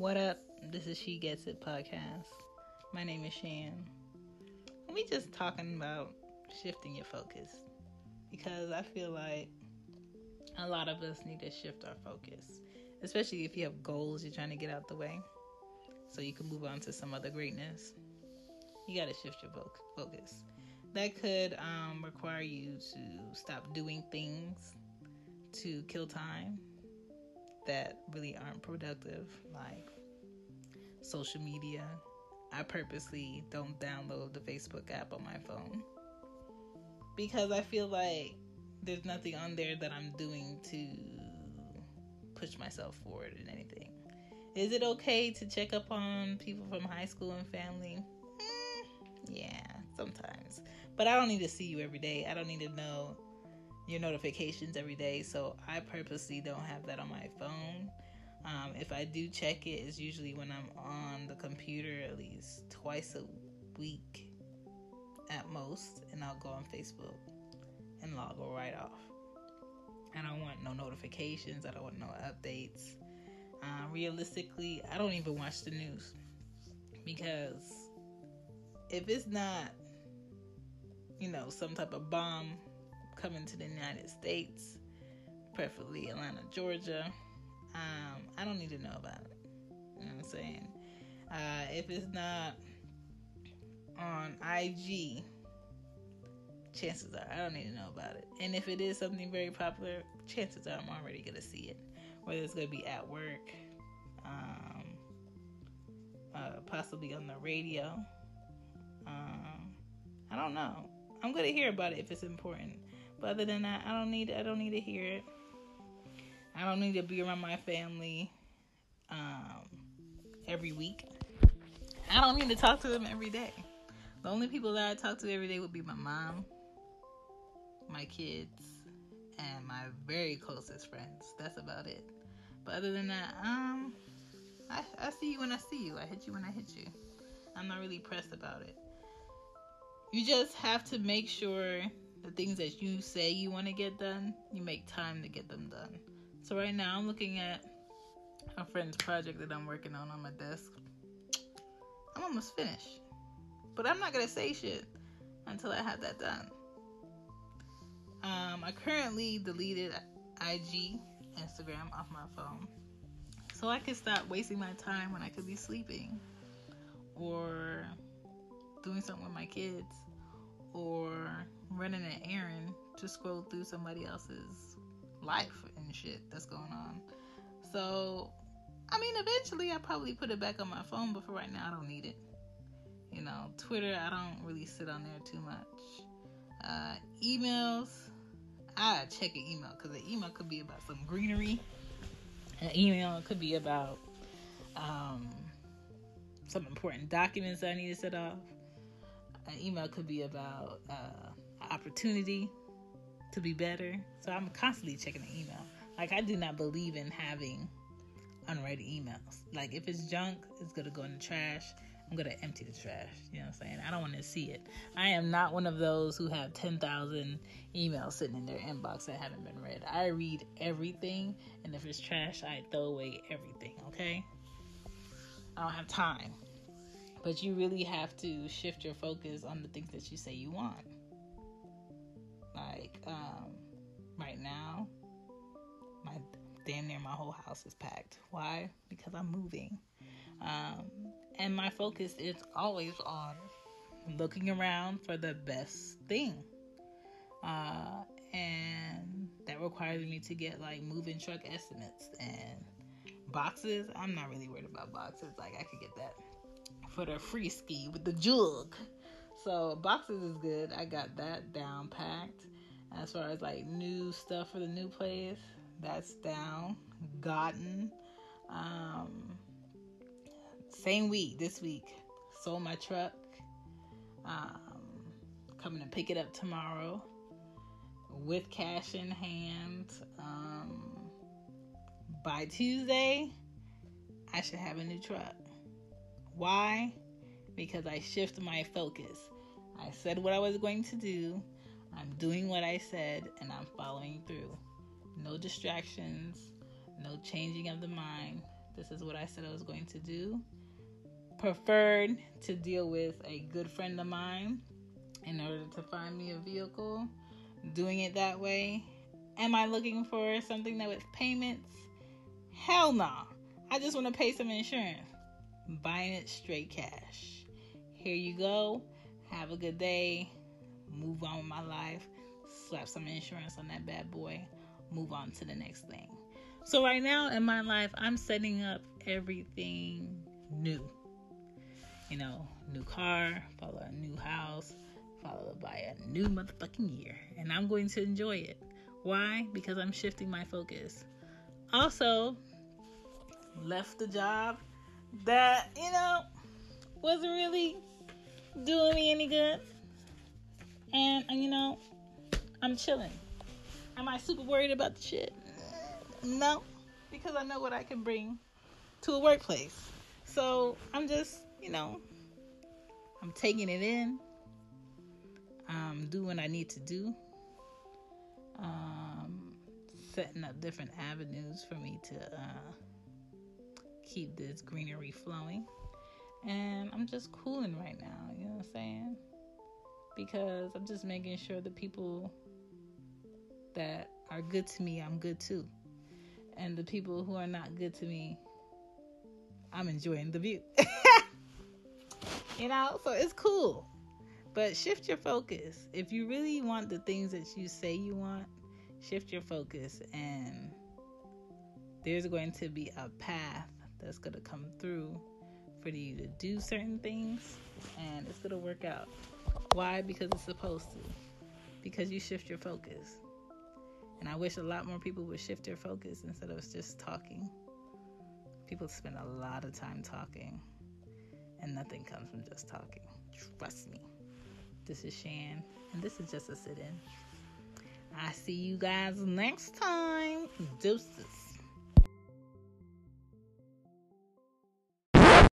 What up? This is She Gets It podcast. My name is Shan. We just talking about shifting your focus because I feel like a lot of us need to shift our focus, especially if you have goals you're trying to get out the way so you can move on to some other greatness. You got to shift your focus. That could um, require you to stop doing things to kill time that really aren't productive, like social media. I purposely don't download the Facebook app on my phone because I feel like there's nothing on there that I'm doing to push myself forward in anything. Is it okay to check up on people from high school and family? Mm, yeah, sometimes. But I don't need to see you every day. I don't need to know your notifications every day. So I purposely don't have that on my phone. Um, if I do check it, it's usually when I'm on the computer at least twice a week at most, and I'll go on Facebook and log right off. I don't want no notifications. I don't want no updates. Uh, realistically, I don't even watch the news because if it's not, you know, some type of bomb coming to the United States, preferably Atlanta, Georgia, um, I don't need to know about it. You know what I'm saying? Uh, if it's not on IG, chances are I don't need to know about it. And if it is something very popular, chances are I'm already gonna see it. Whether it's gonna be at work, um, uh, possibly on the radio. Um, I don't know. I'm gonna hear about it if it's important. But other than that, I don't need I don't need to hear it. I don't need to be around my family um, every week. I don't need to talk to them every day. The only people that I talk to every day would be my mom, my kids, and my very closest friends. That's about it. But other than that, um, I, I see you when I see you. I hit you when I hit you. I'm not really pressed about it. You just have to make sure the things that you say you want to get done, you make time to get them done. So right now I'm looking at a friend's project that I'm working on on my desk. I'm almost finished. But I'm not going to say shit until I have that done. Um, I currently deleted IG, Instagram off my phone. So I can stop wasting my time when I could be sleeping or doing something with my kids or running an errand to scroll through somebody else's life and shit that's going on. So, I mean, eventually I probably put it back on my phone, but for right now I don't need it. You know, Twitter, I don't really sit on there too much. Uh, emails, I check an email because the email could be about some greenery. An email could be about um, some important documents I need to set off an email could be about uh, opportunity to be better. So I'm constantly checking the email. Like I do not believe in having unread emails. Like if it's junk, it's gonna go in the trash. I'm gonna empty the trash. You know what I'm saying? I don't want to see it. I am not one of those who have 10,000 emails sitting in their inbox that haven't been read. I read everything, and if it's trash, I throw away everything. Okay? I don't have time. But you really have to shift your focus on the things that you say you want. Like, um, right now, my damn near my whole house is packed. Why? Because I'm moving. Um, and my focus is always on looking around for the best thing. Uh, and that requires me to get like moving truck estimates and boxes. I'm not really worried about boxes. Like I could get that for the free ski with the jug. So boxes is good. I got that down packed. As far as like new stuff for the new place, that's down, gotten. Um, same week this week, sold my truck. Um, coming to pick it up tomorrow with cash in hand. Um, by Tuesday, I should have a new truck. Why? Because I shift my focus. I said what I was going to do. I'm doing what I said and I'm following through. No distractions, no changing of the mind. This is what I said I was going to do. Preferred to deal with a good friend of mine in order to find me a vehicle. Doing it that way. Am I looking for something that with payments? Hell no. Nah. I just want to pay some insurance. Buying it straight cash. Here you go. Have a good day. Move on with my life. Slap some insurance on that bad boy. Move on to the next thing. So, right now in my life, I'm setting up everything new. You know, new car, follow a new house, followed by a new motherfucking year. And I'm going to enjoy it. Why? Because I'm shifting my focus. Also, left the job that, you know, wasn't really doing me any good. And, and you know, I'm chilling. Am I super worried about the shit? No, because I know what I can bring to a workplace. So I'm just, you know, I'm taking it in. I'm doing what I need to do. Um, setting up different avenues for me to uh, keep this greenery flowing. And I'm just cooling right now, you know what I'm saying? Because I'm just making sure the people that are good to me, I'm good too. And the people who are not good to me, I'm enjoying the view. you know, so it's cool. But shift your focus. If you really want the things that you say you want, shift your focus and there's going to be a path that's going to come through for you to do certain things and it's going to work out. Why? Because it's supposed to. Because you shift your focus. And I wish a lot more people would shift their focus instead of just talking. People spend a lot of time talking, and nothing comes from just talking. Trust me. This is Shan, and this is just a sit in. I see you guys next time. Deuces.